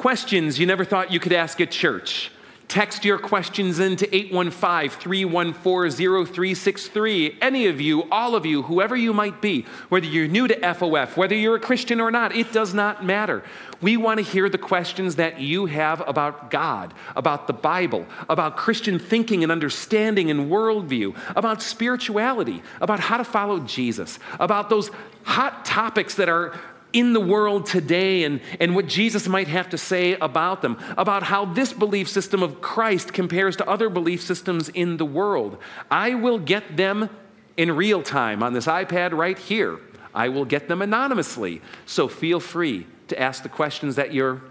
questions you never thought you could ask at church. Text your questions into 815 314 0363. Any of you, all of you, whoever you might be, whether you're new to FOF, whether you're a Christian or not, it does not matter. We want to hear the questions that you have about God, about the Bible, about Christian thinking and understanding and worldview, about spirituality, about how to follow Jesus, about those hot topics that are in the world today and, and what Jesus might have to say about them, about how this belief system of Christ compares to other belief systems in the world. I will get them in real time on this iPad right here. I will get them anonymously. So feel free to ask the questions that you're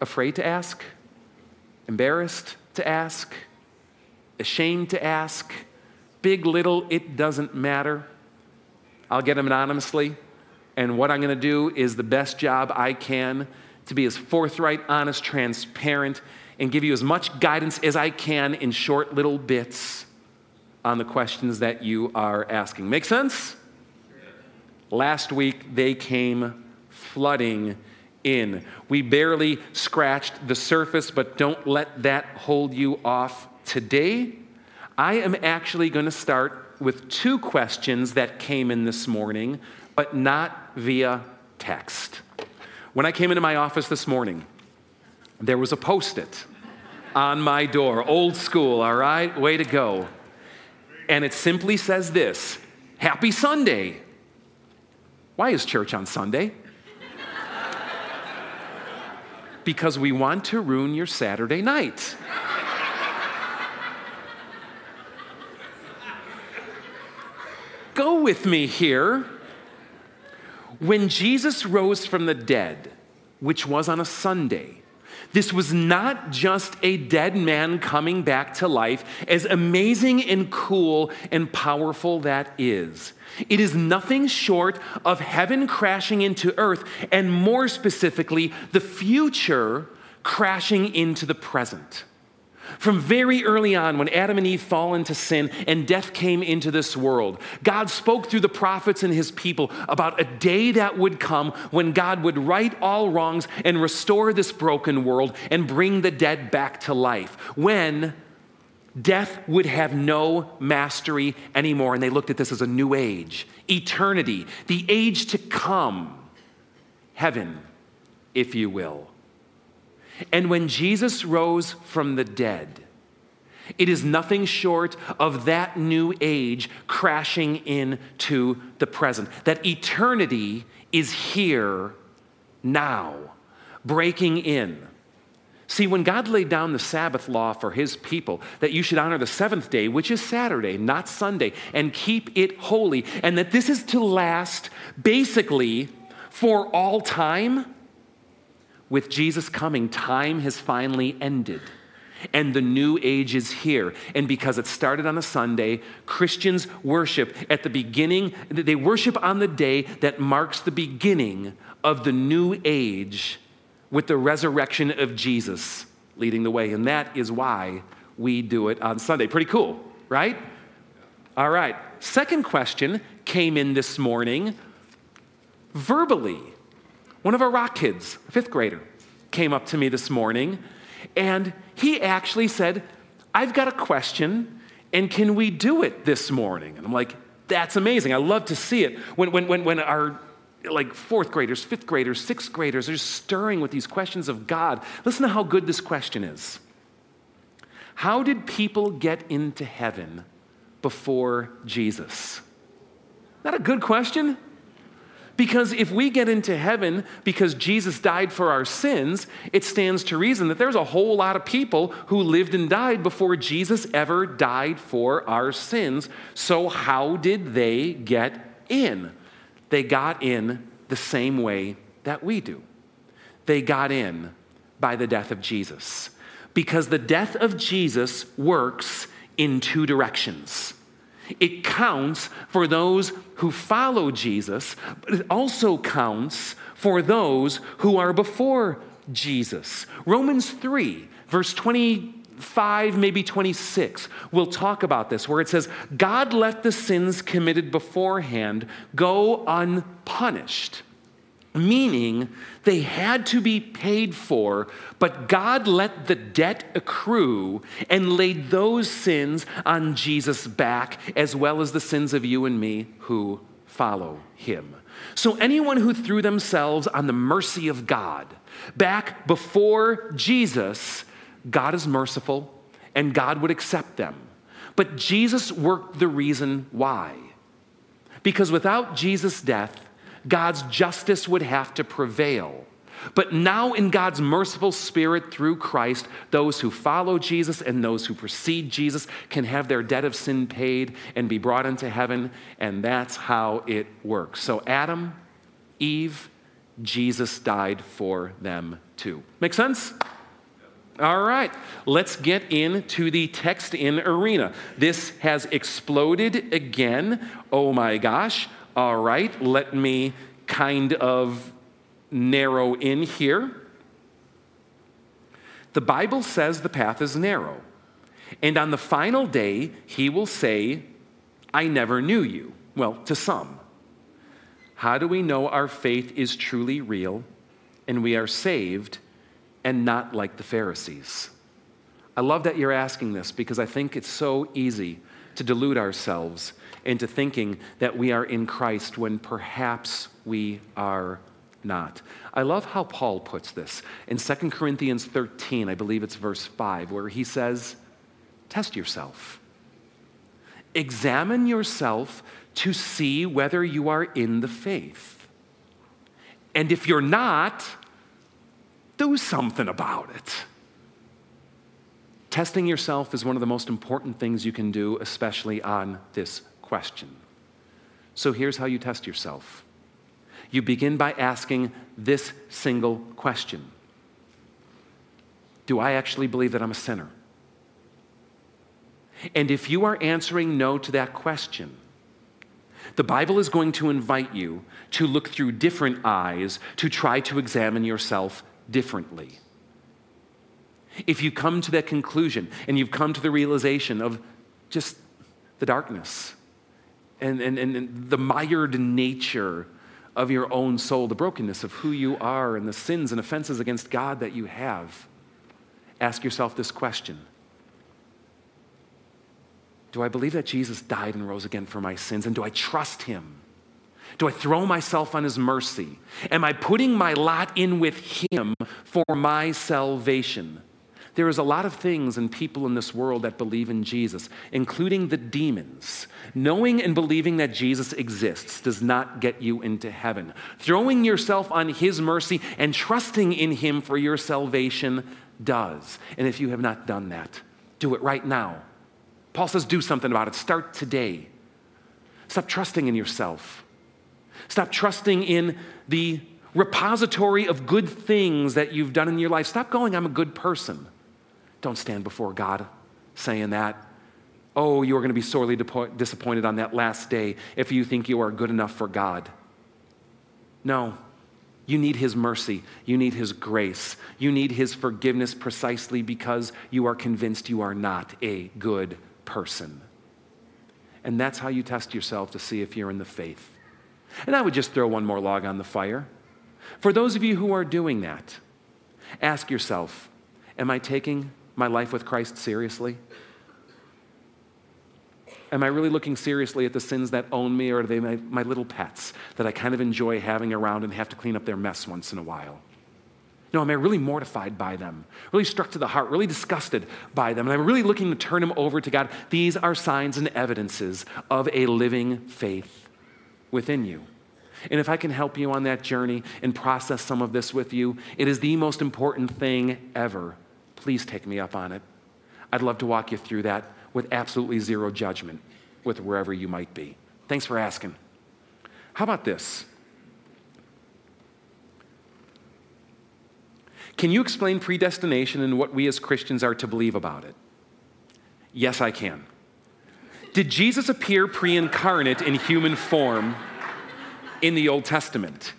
afraid to ask, embarrassed to ask, ashamed to ask, big, little, it doesn't matter. I'll get them anonymously. And what I'm going to do is the best job I can to be as forthright, honest, transparent, and give you as much guidance as I can in short little bits on the questions that you are asking. Make sense? Last week, they came flooding in. We barely scratched the surface, but don't let that hold you off today. I am actually going to start with two questions that came in this morning but not via text. When I came into my office this morning, there was a post it on my door, old school, all right? Way to go. And it simply says this Happy Sunday. Why is church on Sunday? because we want to ruin your Saturday night. Go with me here. When Jesus rose from the dead, which was on a Sunday, this was not just a dead man coming back to life, as amazing and cool and powerful that is. It is nothing short of heaven crashing into earth, and more specifically, the future crashing into the present. From very early on, when Adam and Eve fall into sin and death came into this world, God spoke through the prophets and his people about a day that would come when God would right all wrongs and restore this broken world and bring the dead back to life. When death would have no mastery anymore. And they looked at this as a new age, eternity, the age to come, heaven, if you will. And when Jesus rose from the dead, it is nothing short of that new age crashing into the present. That eternity is here now, breaking in. See, when God laid down the Sabbath law for his people, that you should honor the seventh day, which is Saturday, not Sunday, and keep it holy, and that this is to last basically for all time, with Jesus coming, time has finally ended. And the new age is here. And because it started on a Sunday, Christians worship at the beginning, they worship on the day that marks the beginning of the new age with the resurrection of Jesus leading the way. And that is why we do it on Sunday. Pretty cool, right? All right. Second question came in this morning verbally. One of our rock kids, a fifth grader, came up to me this morning and he actually said, I've got a question and can we do it this morning? And I'm like, that's amazing. I love to see it. When, when, when, when our like fourth graders, fifth graders, sixth graders are stirring with these questions of God. Listen to how good this question is. How did people get into heaven before Jesus? Not a good question? Because if we get into heaven because Jesus died for our sins, it stands to reason that there's a whole lot of people who lived and died before Jesus ever died for our sins. So, how did they get in? They got in the same way that we do. They got in by the death of Jesus. Because the death of Jesus works in two directions. It counts for those who follow Jesus, but it also counts for those who are before Jesus. Romans 3, verse 25, maybe 26, we'll talk about this, where it says, God let the sins committed beforehand go unpunished. Meaning they had to be paid for, but God let the debt accrue and laid those sins on Jesus' back, as well as the sins of you and me who follow him. So, anyone who threw themselves on the mercy of God back before Jesus, God is merciful and God would accept them. But Jesus worked the reason why. Because without Jesus' death, God's justice would have to prevail. But now, in God's merciful spirit through Christ, those who follow Jesus and those who precede Jesus can have their debt of sin paid and be brought into heaven, and that's how it works. So, Adam, Eve, Jesus died for them too. Make sense? All right, let's get into the text in arena. This has exploded again. Oh my gosh. All right, let me kind of narrow in here. The Bible says the path is narrow. And on the final day, he will say, I never knew you. Well, to some. How do we know our faith is truly real and we are saved and not like the Pharisees? I love that you're asking this because I think it's so easy to delude ourselves into thinking that we are in Christ when perhaps we are not. I love how Paul puts this in 2 Corinthians 13, I believe it's verse 5, where he says, Test yourself. Examine yourself to see whether you are in the faith. And if you're not, do something about it. Testing yourself is one of the most important things you can do, especially on this question. So here's how you test yourself you begin by asking this single question Do I actually believe that I'm a sinner? And if you are answering no to that question, the Bible is going to invite you to look through different eyes to try to examine yourself differently. If you come to that conclusion and you've come to the realization of just the darkness and, and, and the mired nature of your own soul, the brokenness of who you are, and the sins and offenses against God that you have, ask yourself this question Do I believe that Jesus died and rose again for my sins? And do I trust him? Do I throw myself on his mercy? Am I putting my lot in with him for my salvation? There is a lot of things and people in this world that believe in Jesus, including the demons. Knowing and believing that Jesus exists does not get you into heaven. Throwing yourself on his mercy and trusting in him for your salvation does. And if you have not done that, do it right now. Paul says, do something about it. Start today. Stop trusting in yourself. Stop trusting in the repository of good things that you've done in your life. Stop going, I'm a good person. Don't stand before God saying that. Oh, you are going to be sorely disappointed on that last day if you think you are good enough for God. No. You need His mercy. You need His grace. You need His forgiveness precisely because you are convinced you are not a good person. And that's how you test yourself to see if you're in the faith. And I would just throw one more log on the fire. For those of you who are doing that, ask yourself Am I taking my life with Christ seriously? Am I really looking seriously at the sins that own me, or are they my, my, little pets that I kind of enjoy having around and have to clean up their mess once in a while? No, am I really mortified by them, really struck to the heart, really disgusted by them, and I'm really looking to turn them over to God? These are signs and evidences of a living faith within you. And if I can help you on that journey and process some of this with you, it is the most important thing ever please take me up on it. I'd love to walk you through that with absolutely zero judgment with wherever you might be. Thanks for asking. How about this? Can you explain predestination and what we as Christians are to believe about it? Yes, I can. Did Jesus appear pre incarnate in human form in the Old Testament?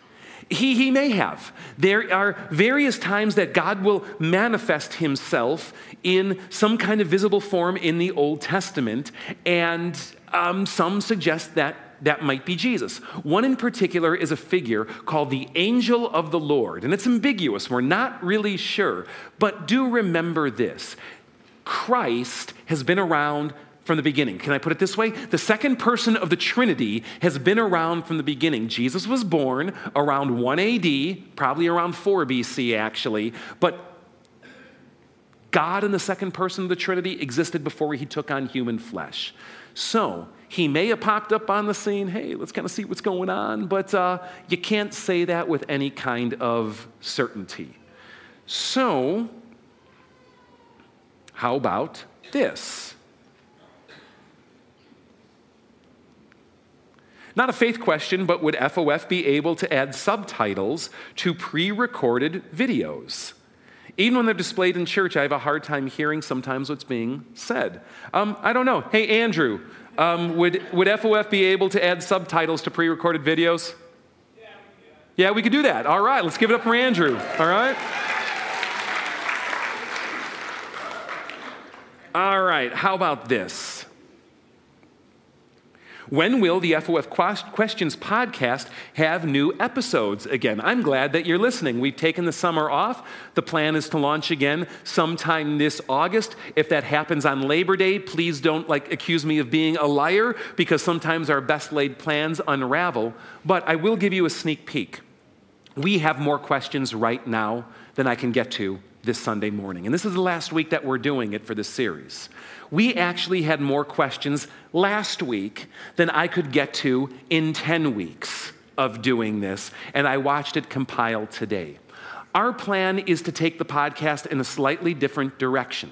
He, he may have. There are various times that God will manifest himself in some kind of visible form in the Old Testament, and um, some suggest that that might be Jesus. One in particular is a figure called the angel of the Lord, and it's ambiguous. We're not really sure. But do remember this Christ has been around from the beginning. Can I put it this way? The second person of the Trinity has been around from the beginning. Jesus was born around 1 AD, probably around 4 BC actually, but God in the second person of the Trinity existed before he took on human flesh. So, he may have popped up on the scene, hey, let's kind of see what's going on, but uh, you can't say that with any kind of certainty. So, how about this? Not a faith question, but would FOF be able to add subtitles to pre recorded videos? Even when they're displayed in church, I have a hard time hearing sometimes what's being said. Um, I don't know. Hey, Andrew, um, would, would FOF be able to add subtitles to pre recorded videos? Yeah we, yeah, we could do that. All right, let's give it up for Andrew. All right? All right, how about this? When will the FOF Questions podcast have new episodes again? I'm glad that you're listening. We've taken the summer off. The plan is to launch again sometime this August. If that happens on Labor Day, please don't like accuse me of being a liar because sometimes our best laid plans unravel. But I will give you a sneak peek. We have more questions right now than I can get to this Sunday morning. And this is the last week that we're doing it for this series. We actually had more questions last week than I could get to in 10 weeks of doing this, and I watched it compile today. Our plan is to take the podcast in a slightly different direction.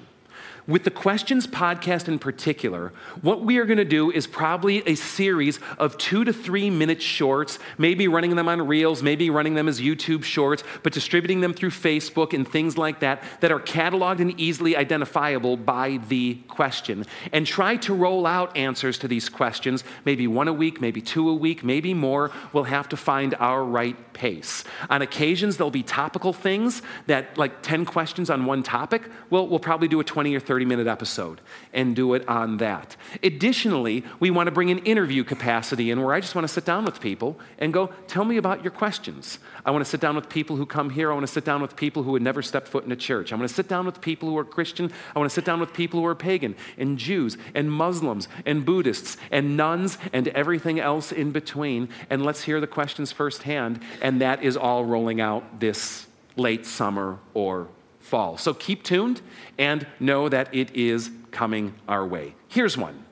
With the Questions podcast in particular, what we are going to do is probably a series of two to three minute shorts, maybe running them on Reels, maybe running them as YouTube shorts, but distributing them through Facebook and things like that that are cataloged and easily identifiable by the question. And try to roll out answers to these questions, maybe one a week, maybe two a week, maybe more. We'll have to find our right pace. On occasions, there'll be topical things that, like 10 questions on one topic, well, we'll probably do a 20 or 30 30 minute episode and do it on that. Additionally, we want to bring an interview capacity in where I just want to sit down with people and go, tell me about your questions. I want to sit down with people who come here. I want to sit down with people who would never step foot in a church. I want to sit down with people who are Christian. I want to sit down with people who are pagan and Jews and Muslims and Buddhists and nuns and everything else in between. And let's hear the questions firsthand. And that is all rolling out this late summer or fall. So keep tuned and know that it is coming our way. Here's one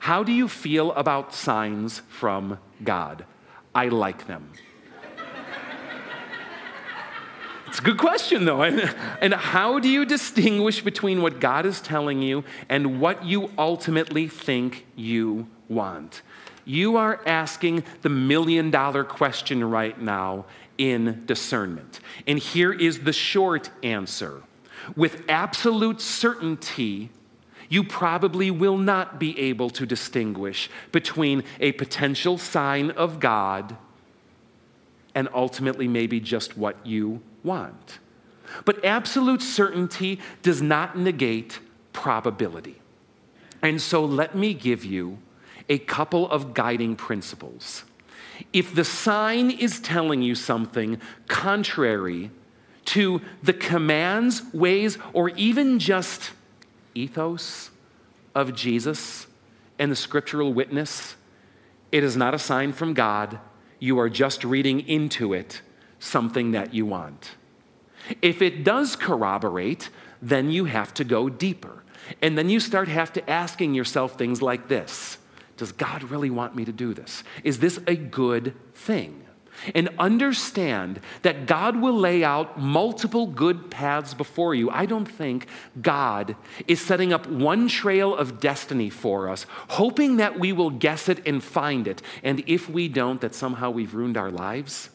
How do you feel about signs from God? I like them. It's a good question, though. And how do you distinguish between what God is telling you and what you ultimately think you want? You are asking the million dollar question right now, in discernment. And here is the short answer with absolute certainty, you probably will not be able to distinguish between a potential sign of God and ultimately maybe just what you want. But absolute certainty does not negate probability. And so let me give you a couple of guiding principles if the sign is telling you something contrary to the commands, ways, or even just ethos of Jesus and the scriptural witness, it is not a sign from God. You are just reading into it something that you want. If it does corroborate, then you have to go deeper. And then you start have to asking yourself things like this does God really want me to do this? Is this a good thing? And understand that God will lay out multiple good paths before you. I don't think God is setting up one trail of destiny for us, hoping that we will guess it and find it. And if we don't, that somehow we've ruined our lives.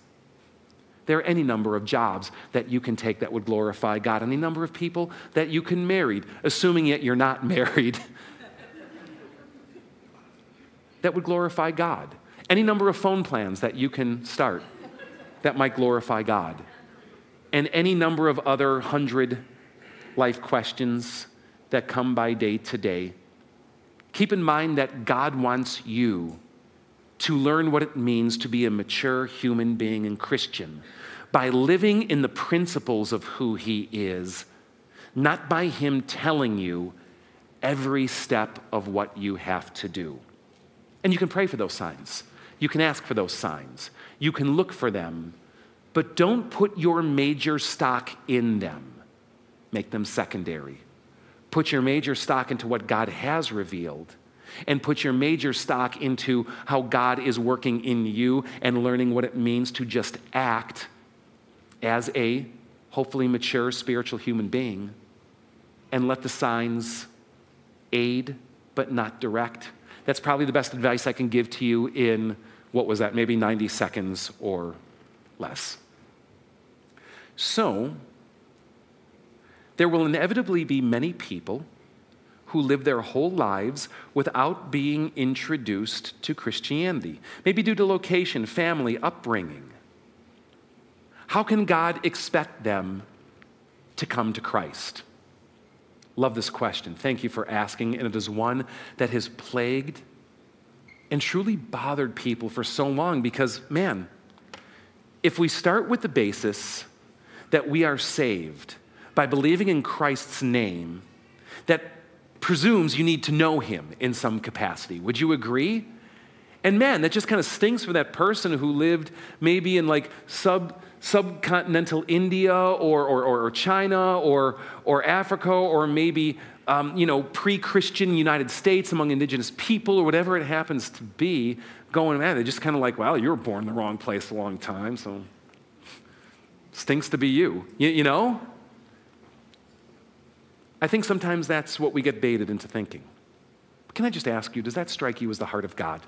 There are any number of jobs that you can take that would glorify God, any number of people that you can marry, assuming yet you're not married that would glorify God. Any number of phone plans that you can start that might glorify God. And any number of other hundred life questions that come by day to day. Keep in mind that God wants you to learn what it means to be a mature human being and Christian by living in the principles of who He is, not by Him telling you every step of what you have to do. And you can pray for those signs. You can ask for those signs. You can look for them. But don't put your major stock in them, make them secondary. Put your major stock into what God has revealed and put your major stock into how God is working in you and learning what it means to just act as a hopefully mature spiritual human being and let the signs aid but not direct. That's probably the best advice I can give to you in what was that, maybe 90 seconds or less. So, there will inevitably be many people who live their whole lives without being introduced to Christianity, maybe due to location, family, upbringing. How can God expect them to come to Christ? Love this question. Thank you for asking. And it is one that has plagued and truly bothered people for so long because, man, if we start with the basis that we are saved by believing in Christ's name, that presumes you need to know him in some capacity. Would you agree? And man, that just kind of stinks for that person who lived maybe in like sub subcontinental India or, or, or China or, or Africa or maybe um, you know, pre-Christian United States among indigenous people or whatever it happens to be, going, man, they're just kind of like, well, you were born in the wrong place a long time, so stinks to be you, you, you know? I think sometimes that's what we get baited into thinking. Can I just ask you, does that strike you as the heart of God?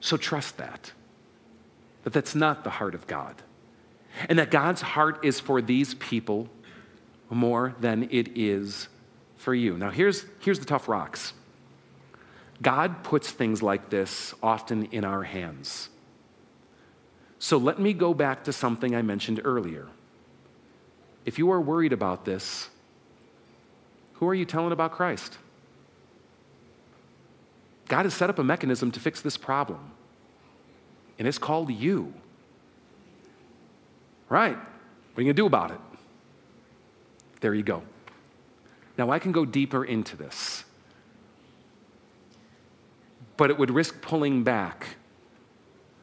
So trust that, that that's not the heart of God. And that God's heart is for these people more than it is for you. Now, here's, here's the tough rocks God puts things like this often in our hands. So let me go back to something I mentioned earlier. If you are worried about this, who are you telling about Christ? God has set up a mechanism to fix this problem, and it's called you. Right? What are you going to do about it? There you go. Now, I can go deeper into this, but it would risk pulling back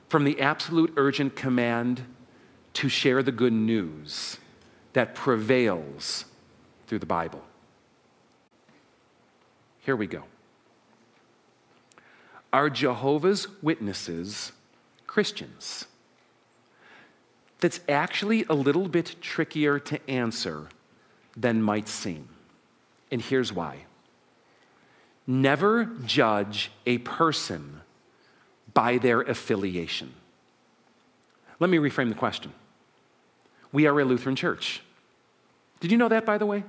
from the absolute urgent command to share the good news that prevails through the Bible. Here we go. Are Jehovah's Witnesses Christians? That's actually a little bit trickier to answer than might seem. And here's why never judge a person by their affiliation. Let me reframe the question. We are a Lutheran church. Did you know that, by the way?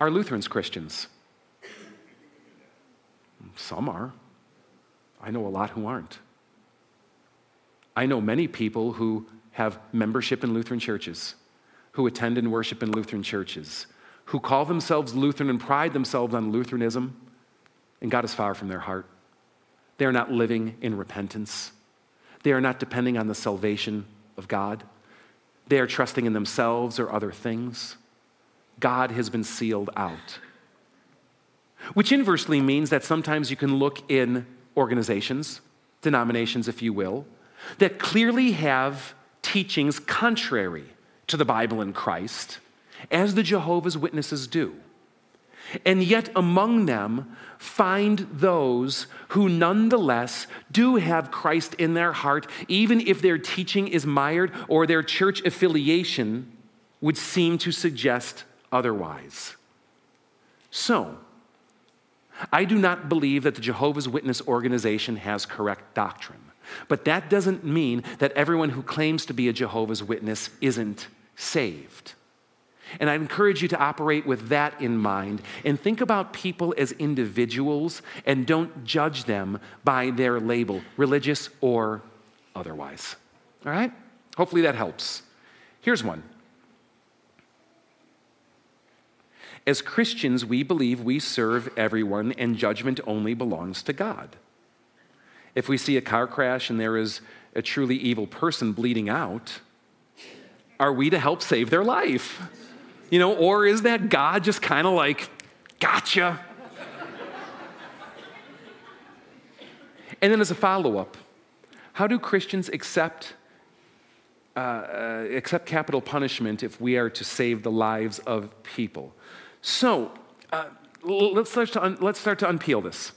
Are Lutherans Christians? Some are. I know a lot who aren't. I know many people who have membership in Lutheran churches, who attend and worship in Lutheran churches, who call themselves Lutheran and pride themselves on Lutheranism, and God is far from their heart. They are not living in repentance. They are not depending on the salvation of God. They are trusting in themselves or other things. God has been sealed out. Which inversely means that sometimes you can look in organizations, denominations, if you will, that clearly have teachings contrary to the Bible and Christ, as the Jehovah's Witnesses do and yet among them find those who nonetheless do have Christ in their heart, even if their teaching is mired or their church affiliation would seem to suggest otherwise. So, I do not believe that the Jehovah's Witness organization has correct doctrine. But that doesn't mean that everyone who claims to be a Jehovah's Witness isn't saved. And I encourage you to operate with that in mind and think about people as individuals and don't judge them by their label, religious or otherwise. All right? Hopefully that helps. Here's one As Christians, we believe we serve everyone and judgment only belongs to God. If we see a car crash and there is a truly evil person bleeding out, are we to help save their life? You know, or is that God just kind of like, gotcha? and then as a follow up, how do Christians accept, uh, uh, accept capital punishment if we are to save the lives of people? So uh, let's, start to un- let's start to unpeel this.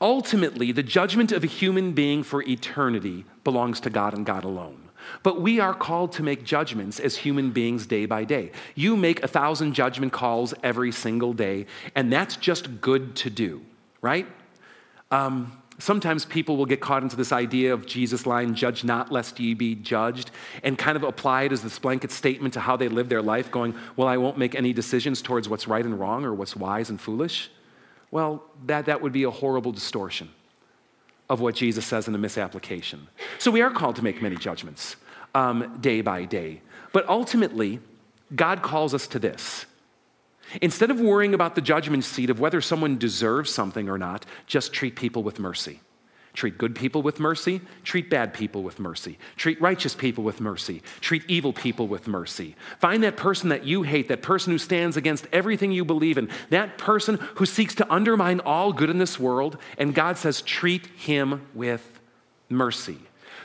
Ultimately, the judgment of a human being for eternity belongs to God and God alone. But we are called to make judgments as human beings day by day. You make a thousand judgment calls every single day, and that's just good to do, right? Um, sometimes people will get caught into this idea of Jesus' line, judge not lest ye be judged, and kind of apply it as this blanket statement to how they live their life, going, Well, I won't make any decisions towards what's right and wrong or what's wise and foolish. Well, that, that would be a horrible distortion of what Jesus says in a misapplication. So we are called to make many judgments um, day by day. But ultimately, God calls us to this. Instead of worrying about the judgment seat of whether someone deserves something or not, just treat people with mercy. Treat good people with mercy, treat bad people with mercy, treat righteous people with mercy, treat evil people with mercy. Find that person that you hate, that person who stands against everything you believe in, that person who seeks to undermine all good in this world, and God says, treat him with mercy.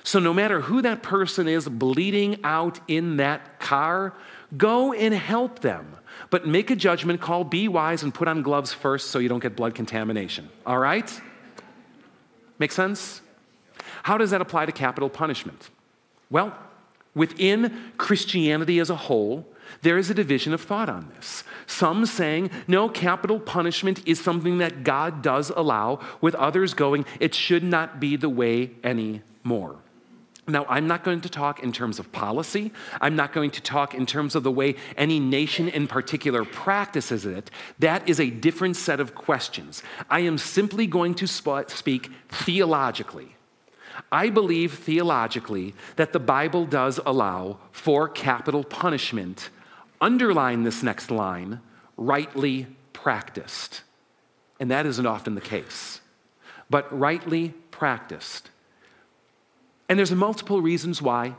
So, no matter who that person is bleeding out in that car, go and help them. But make a judgment call, be wise, and put on gloves first so you don't get blood contamination. All right? Make sense? How does that apply to capital punishment? Well, within Christianity as a whole, there is a division of thought on this. Some saying, no, capital punishment is something that God does allow, with others going, it should not be the way anymore. Now, I'm not going to talk in terms of policy. I'm not going to talk in terms of the way any nation in particular practices it. That is a different set of questions. I am simply going to sp- speak theologically. I believe theologically that the Bible does allow for capital punishment. Underline this next line rightly practiced. And that isn't often the case. But rightly practiced. And there's multiple reasons why.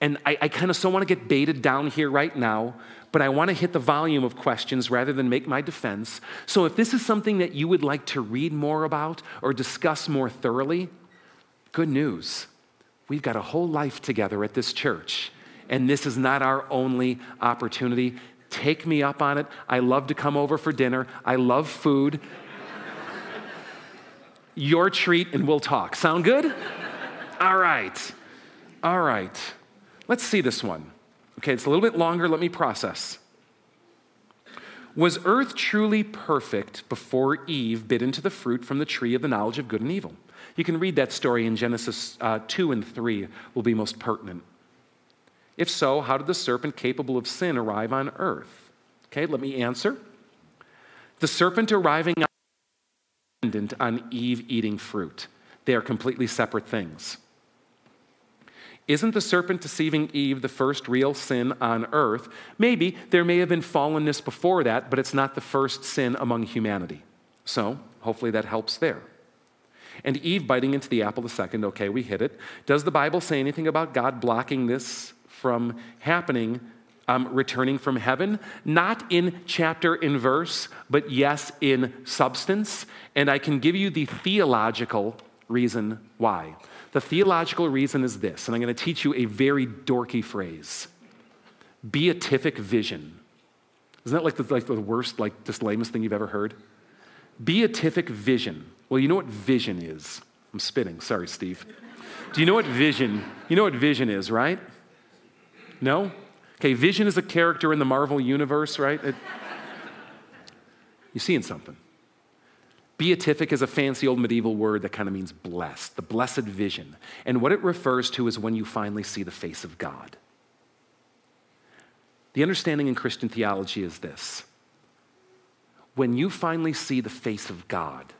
And I, I kind of so want to get baited down here right now, but I want to hit the volume of questions rather than make my defense. So if this is something that you would like to read more about or discuss more thoroughly, good news. We've got a whole life together at this church, and this is not our only opportunity. Take me up on it. I love to come over for dinner. I love food. Your treat, and we'll talk. Sound good? All right. All right. Let's see this one. Okay, it's a little bit longer. Let me process. Was earth truly perfect before Eve bit into the fruit from the tree of the knowledge of good and evil? You can read that story in Genesis uh, 2 and 3, will be most pertinent. If so, how did the serpent capable of sin arrive on earth? Okay, let me answer. The serpent arriving on Eve eating fruit. They are completely separate things. Isn't the serpent deceiving Eve the first real sin on earth? Maybe there may have been fallenness before that, but it's not the first sin among humanity. So, hopefully that helps there. And Eve biting into the apple the second, okay, we hit it. Does the Bible say anything about God blocking this from happening, um, returning from heaven? Not in chapter and verse, but yes, in substance. And I can give you the theological reason why. The theological reason is this, and I'm going to teach you a very dorky phrase beatific vision. Isn't that like the, like the worst, like just lamest thing you've ever heard? Beatific vision. Well, you know what vision is. I'm spitting. Sorry, Steve. Do you know what vision? You know what vision is, right? No? Okay, vision is a character in the Marvel universe, right? It, you're seeing something. Beatific is a fancy old medieval word that kind of means blessed, the blessed vision. And what it refers to is when you finally see the face of God. The understanding in Christian theology is this when you finally see the face of God,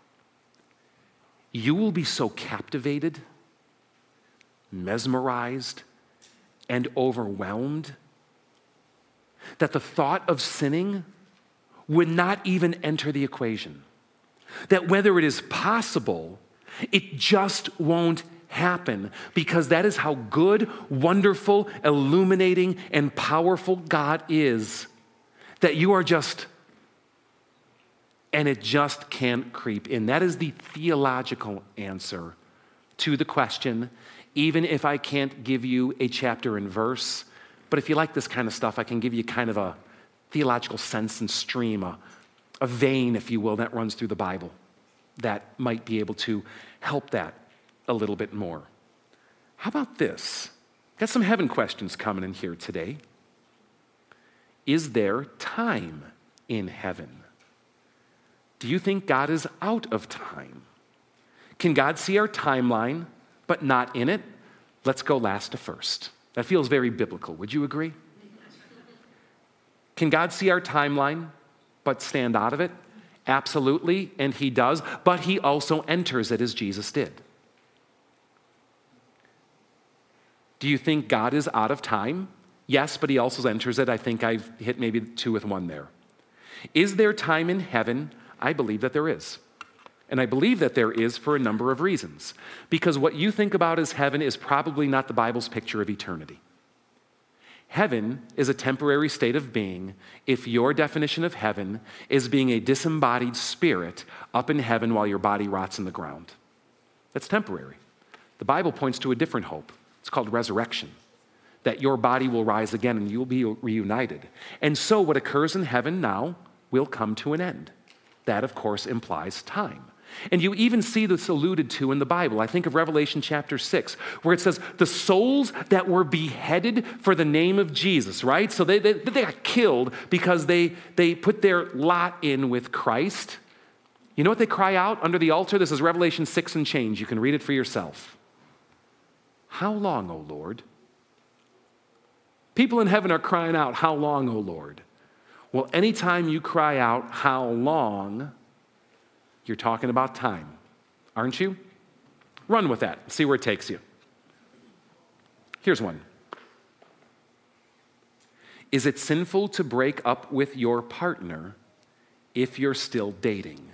you will be so captivated, mesmerized, and overwhelmed that the thought of sinning would not even enter the equation. That whether it is possible, it just won't happen because that is how good, wonderful, illuminating, and powerful God is. That you are just, and it just can't creep in. That is the theological answer to the question, even if I can't give you a chapter and verse. But if you like this kind of stuff, I can give you kind of a theological sense and stream, a, a vein, if you will, that runs through the Bible that might be able to help that a little bit more. How about this? Got some heaven questions coming in here today. Is there time in heaven? Do you think God is out of time? Can God see our timeline, but not in it? Let's go last to first. That feels very biblical. Would you agree? Can God see our timeline, but stand out of it? Absolutely, and He does, but He also enters it as Jesus did. Do you think God is out of time? Yes, but He also enters it. I think I've hit maybe two with one there. Is there time in heaven? I believe that there is. And I believe that there is for a number of reasons. Because what you think about as heaven is probably not the Bible's picture of eternity. Heaven is a temporary state of being if your definition of heaven is being a disembodied spirit up in heaven while your body rots in the ground. That's temporary. The Bible points to a different hope. It's called resurrection, that your body will rise again and you'll be reunited. And so, what occurs in heaven now will come to an end. That, of course, implies time. And you even see this alluded to in the Bible. I think of Revelation chapter 6, where it says, the souls that were beheaded for the name of Jesus, right? So they, they, they got killed because they, they put their lot in with Christ. You know what they cry out under the altar? This is Revelation 6 and change. You can read it for yourself. How long, O Lord? People in heaven are crying out, How long, O Lord? Well, anytime you cry out, How long? You're talking about time, aren't you? Run with that, see where it takes you. Here's one Is it sinful to break up with your partner if you're still dating?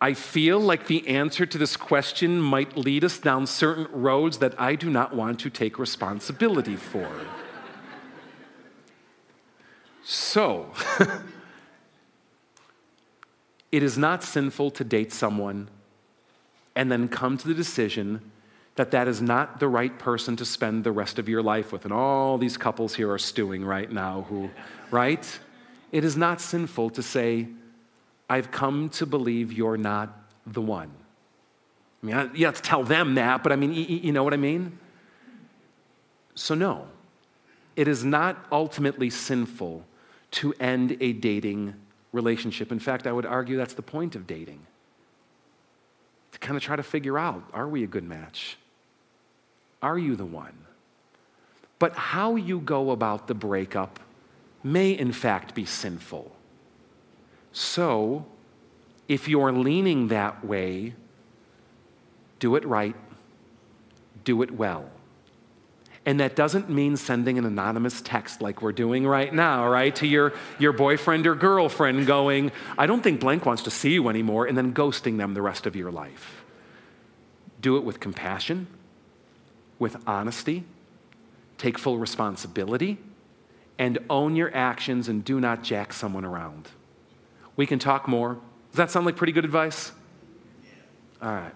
I feel like the answer to this question might lead us down certain roads that I do not want to take responsibility for. so, It is not sinful to date someone and then come to the decision that that is not the right person to spend the rest of your life with. And all these couples here are stewing right now who, right? It is not sinful to say, I've come to believe you're not the one. I mean, you have to tell them that, but I mean, you know what I mean? So, no, it is not ultimately sinful to end a dating relationship. In fact, I would argue that's the point of dating to kind of try to figure out are we a good match? Are you the one? But how you go about the breakup may, in fact, be sinful. So, if you're leaning that way, do it right, do it well. And that doesn't mean sending an anonymous text like we're doing right now, right? To your, your boyfriend or girlfriend going, I don't think blank wants to see you anymore, and then ghosting them the rest of your life. Do it with compassion, with honesty, take full responsibility, and own your actions and do not jack someone around. We can talk more. Does that sound like pretty good advice? All right.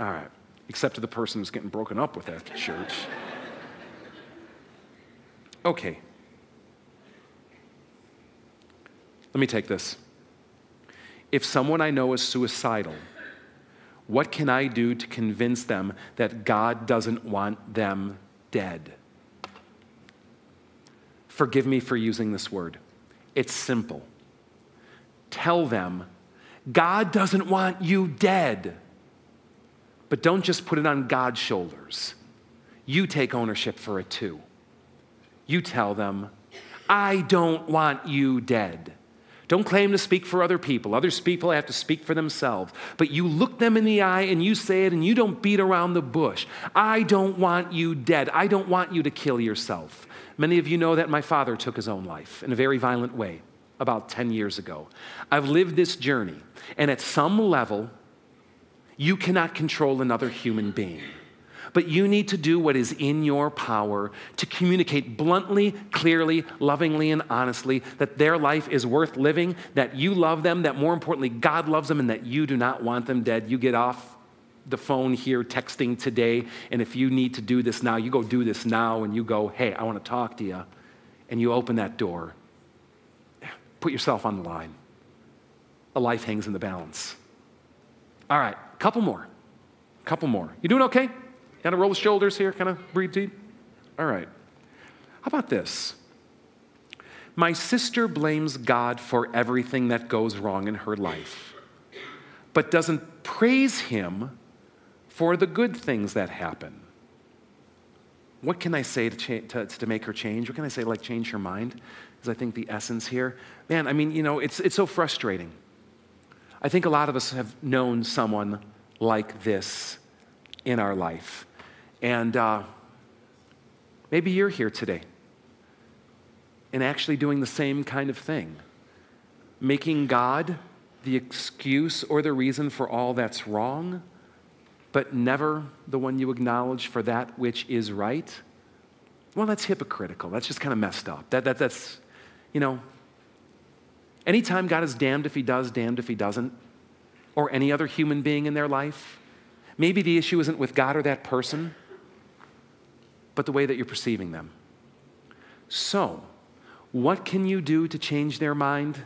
All right. Except to the person who's getting broken up with after church. Okay. Let me take this. If someone I know is suicidal, what can I do to convince them that God doesn't want them dead? Forgive me for using this word. It's simple. Tell them, God doesn't want you dead. But don't just put it on God's shoulders. You take ownership for it too you tell them, I don't want you dead. Don't claim to speak for other people. Other people have to speak for themselves. But you look them in the eye and you say it and you don't beat around the bush. I don't want you dead. I don't want you to kill yourself. Many of you know that my father took his own life in a very violent way. about 10 years ago. I've lived this journey, and at some level, you cannot control another human being. But you need to do what is in your power to communicate bluntly, clearly, lovingly, and honestly that their life is worth living, that you love them, that more importantly, God loves them, and that you do not want them dead. You get off the phone here texting today, and if you need to do this now, you go do this now, and you go, hey, I want to talk to you. And you open that door. Put yourself on the line. A life hangs in the balance. All right, couple more. Couple more. You doing okay? Kind of roll the shoulders here, kind of breathe deep. All right. How about this? My sister blames God for everything that goes wrong in her life, but doesn't praise Him for the good things that happen. What can I say to, cha- to, to make her change? What can I say, like, change her mind? Is I think the essence here. Man, I mean, you know, it's, it's so frustrating. I think a lot of us have known someone like this in our life. And uh, maybe you're here today and actually doing the same kind of thing, making God the excuse or the reason for all that's wrong, but never the one you acknowledge for that which is right. Well, that's hypocritical. That's just kind of messed up. That, that, that's, you know, anytime God is damned if he does, damned if he doesn't, or any other human being in their life, maybe the issue isn't with God or that person but the way that you're perceiving them. So, what can you do to change their mind?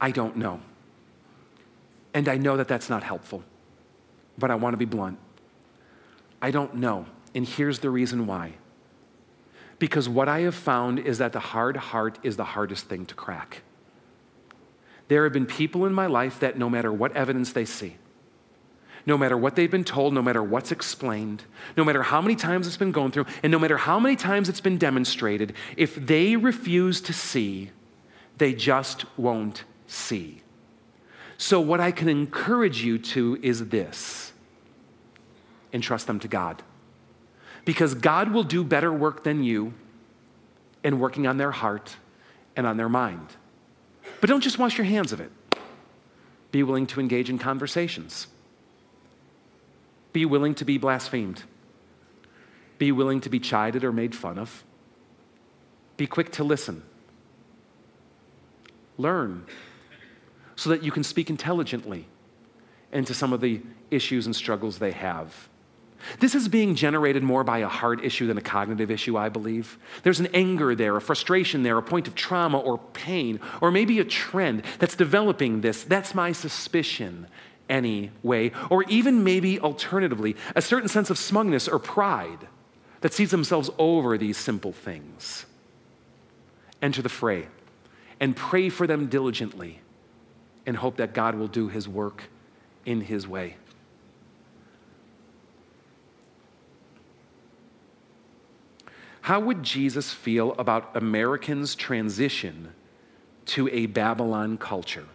I don't know. And I know that that's not helpful, but I want to be blunt. I don't know. And here's the reason why. Because what I have found is that the hard heart is the hardest thing to crack. There have been people in my life that no matter what evidence they see, no matter what they've been told, no matter what's explained, no matter how many times it's been gone through, and no matter how many times it's been demonstrated, if they refuse to see, they just won't see. So, what I can encourage you to is this entrust them to God. Because God will do better work than you in working on their heart and on their mind. But don't just wash your hands of it. Be willing to engage in conversations. Be willing to be blasphemed. Be willing to be chided or made fun of. Be quick to listen. Learn so that you can speak intelligently into some of the issues and struggles they have. This is being generated more by a heart issue than a cognitive issue, I believe. There's an anger there, a frustration there, a point of trauma or pain, or maybe a trend that's developing this. That's my suspicion anyway, or even maybe alternatively, a certain sense of smugness or pride that sees themselves over these simple things. Enter the fray and pray for them diligently and hope that God will do his work in his way. How would Jesus feel about Americans' transition to a Babylon culture?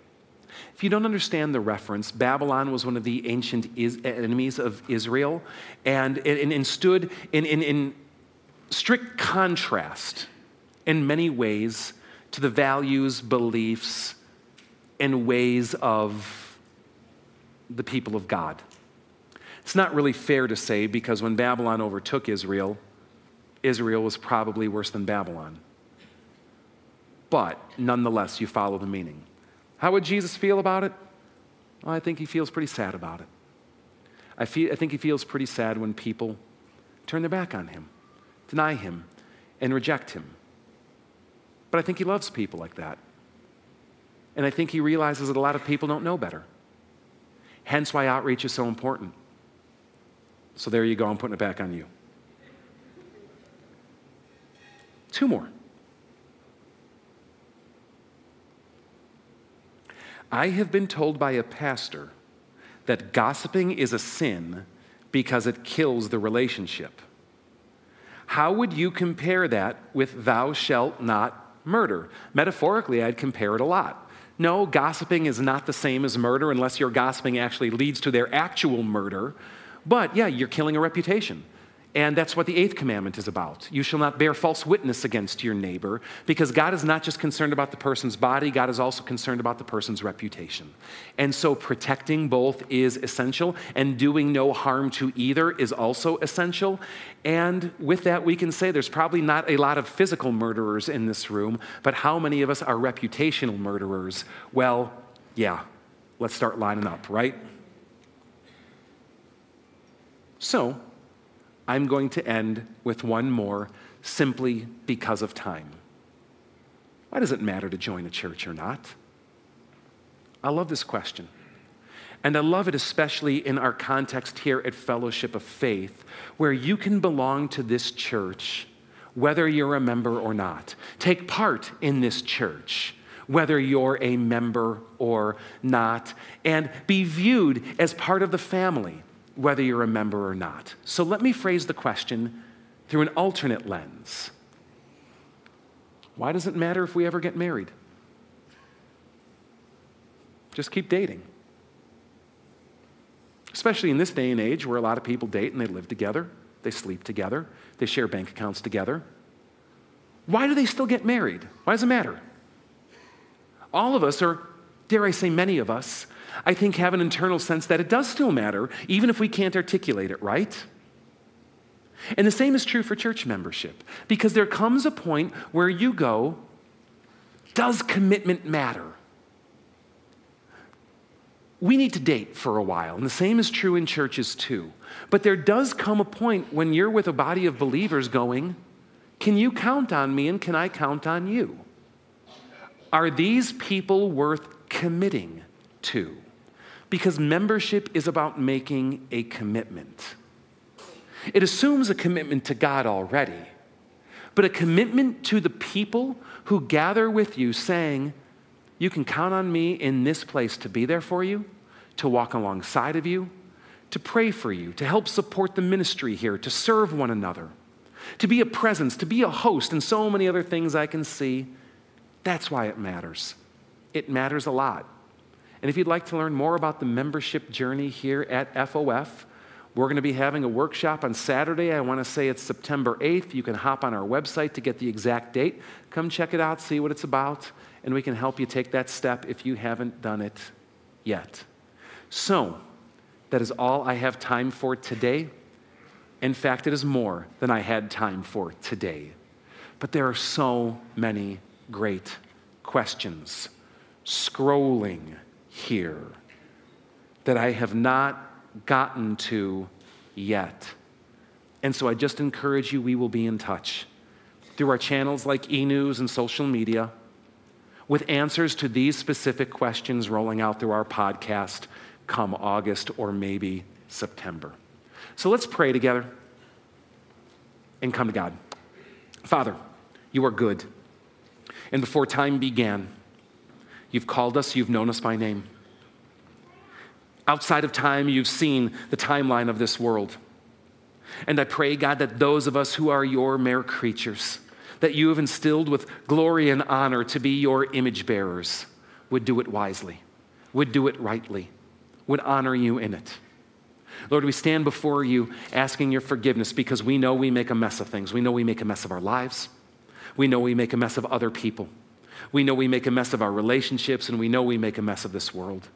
If you don't understand the reference, Babylon was one of the ancient is- enemies of Israel and, and, and stood in, in, in strict contrast in many ways to the values, beliefs, and ways of the people of God. It's not really fair to say because when Babylon overtook Israel, Israel was probably worse than Babylon. But nonetheless, you follow the meaning. How would Jesus feel about it? Well, I think he feels pretty sad about it. I, feel, I think he feels pretty sad when people turn their back on him, deny him, and reject him. But I think he loves people like that. And I think he realizes that a lot of people don't know better. Hence why outreach is so important. So there you go, I'm putting it back on you. Two more. I have been told by a pastor that gossiping is a sin because it kills the relationship. How would you compare that with thou shalt not murder? Metaphorically, I'd compare it a lot. No, gossiping is not the same as murder unless your gossiping actually leads to their actual murder. But yeah, you're killing a reputation. And that's what the eighth commandment is about. You shall not bear false witness against your neighbor, because God is not just concerned about the person's body, God is also concerned about the person's reputation. And so protecting both is essential, and doing no harm to either is also essential. And with that, we can say there's probably not a lot of physical murderers in this room, but how many of us are reputational murderers? Well, yeah, let's start lining up, right? So, I'm going to end with one more simply because of time. Why does it matter to join a church or not? I love this question. And I love it especially in our context here at Fellowship of Faith, where you can belong to this church whether you're a member or not. Take part in this church whether you're a member or not, and be viewed as part of the family whether you're a member or not. So let me phrase the question through an alternate lens. Why does it matter if we ever get married? Just keep dating. Especially in this day and age where a lot of people date and they live together, they sleep together, they share bank accounts together. Why do they still get married? Why does it matter? All of us, or dare I say many of us, I think, have an internal sense that it does still matter, even if we can't articulate it, right? And the same is true for church membership, because there comes a point where you go, does commitment matter? We need to date for a while, and the same is true in churches too. But there does come a point when you're with a body of believers going, Can you count on me and can I count on you? Are these people worth committing to? Because membership is about making a commitment. It assumes a commitment to God already, but a commitment to the people who gather with you, saying, You can count on me in this place to be there for you, to walk alongside of you, to pray for you, to help support the ministry here, to serve one another, to be a presence, to be a host, and so many other things I can see. That's why it matters. It matters a lot. And if you'd like to learn more about the membership journey here at FOF, we're going to be having a workshop on Saturday. I want to say it's September 8th. You can hop on our website to get the exact date. Come check it out, see what it's about, and we can help you take that step if you haven't done it yet. So, that is all I have time for today. In fact, it is more than I had time for today. But there are so many great questions. Scrolling here that I have not gotten to yet. And so I just encourage you, we will be in touch through our channels like e news and social media with answers to these specific questions rolling out through our podcast come August or maybe September. So let's pray together and come to God. Father, you are good. And before time began, You've called us, you've known us by name. Outside of time, you've seen the timeline of this world. And I pray, God, that those of us who are your mere creatures, that you have instilled with glory and honor to be your image bearers, would do it wisely, would do it rightly, would honor you in it. Lord, we stand before you asking your forgiveness because we know we make a mess of things. We know we make a mess of our lives. We know we make a mess of other people. We know we make a mess of our relationships, and we know we make a mess of this world.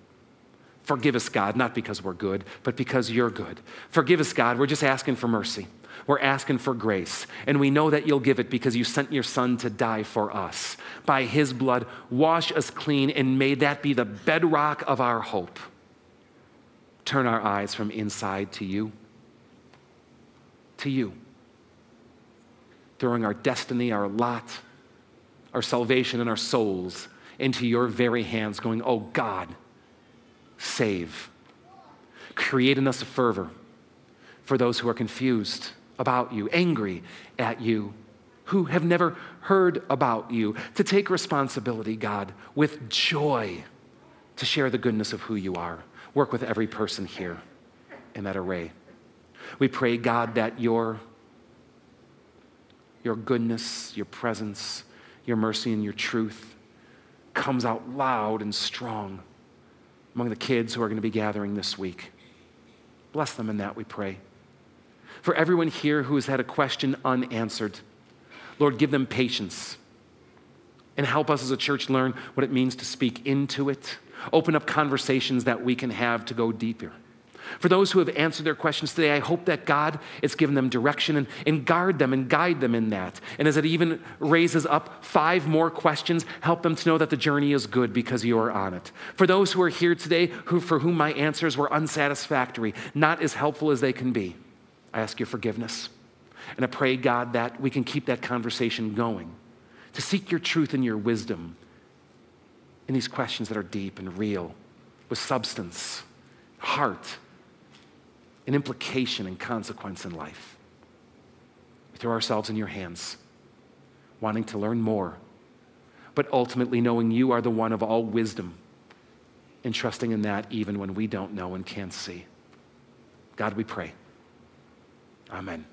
Forgive us, God, not because we're good, but because you're good. Forgive us, God. We're just asking for mercy. We're asking for grace. And we know that you'll give it because you sent your son to die for us. By his blood, wash us clean, and may that be the bedrock of our hope. Turn our eyes from inside to you. To you. Throwing our destiny, our lot, our salvation and our souls into your very hands, going, Oh God, save. Create in us a fervor for those who are confused about you, angry at you, who have never heard about you, to take responsibility, God, with joy to share the goodness of who you are. Work with every person here in that array. We pray, God, that your, your goodness, your presence, your mercy and your truth comes out loud and strong among the kids who are going to be gathering this week. Bless them in that, we pray. For everyone here who has had a question unanswered, Lord, give them patience and help us as a church learn what it means to speak into it. Open up conversations that we can have to go deeper. For those who have answered their questions today, I hope that God has given them direction and, and guard them and guide them in that. And as it even raises up five more questions, help them to know that the journey is good because you are on it. For those who are here today who, for whom my answers were unsatisfactory, not as helpful as they can be, I ask your forgiveness. And I pray, God, that we can keep that conversation going, to seek your truth and your wisdom in these questions that are deep and real, with substance, heart, and implication and consequence in life. We throw ourselves in your hands, wanting to learn more, but ultimately knowing you are the one of all wisdom and trusting in that even when we don't know and can't see. God, we pray. Amen.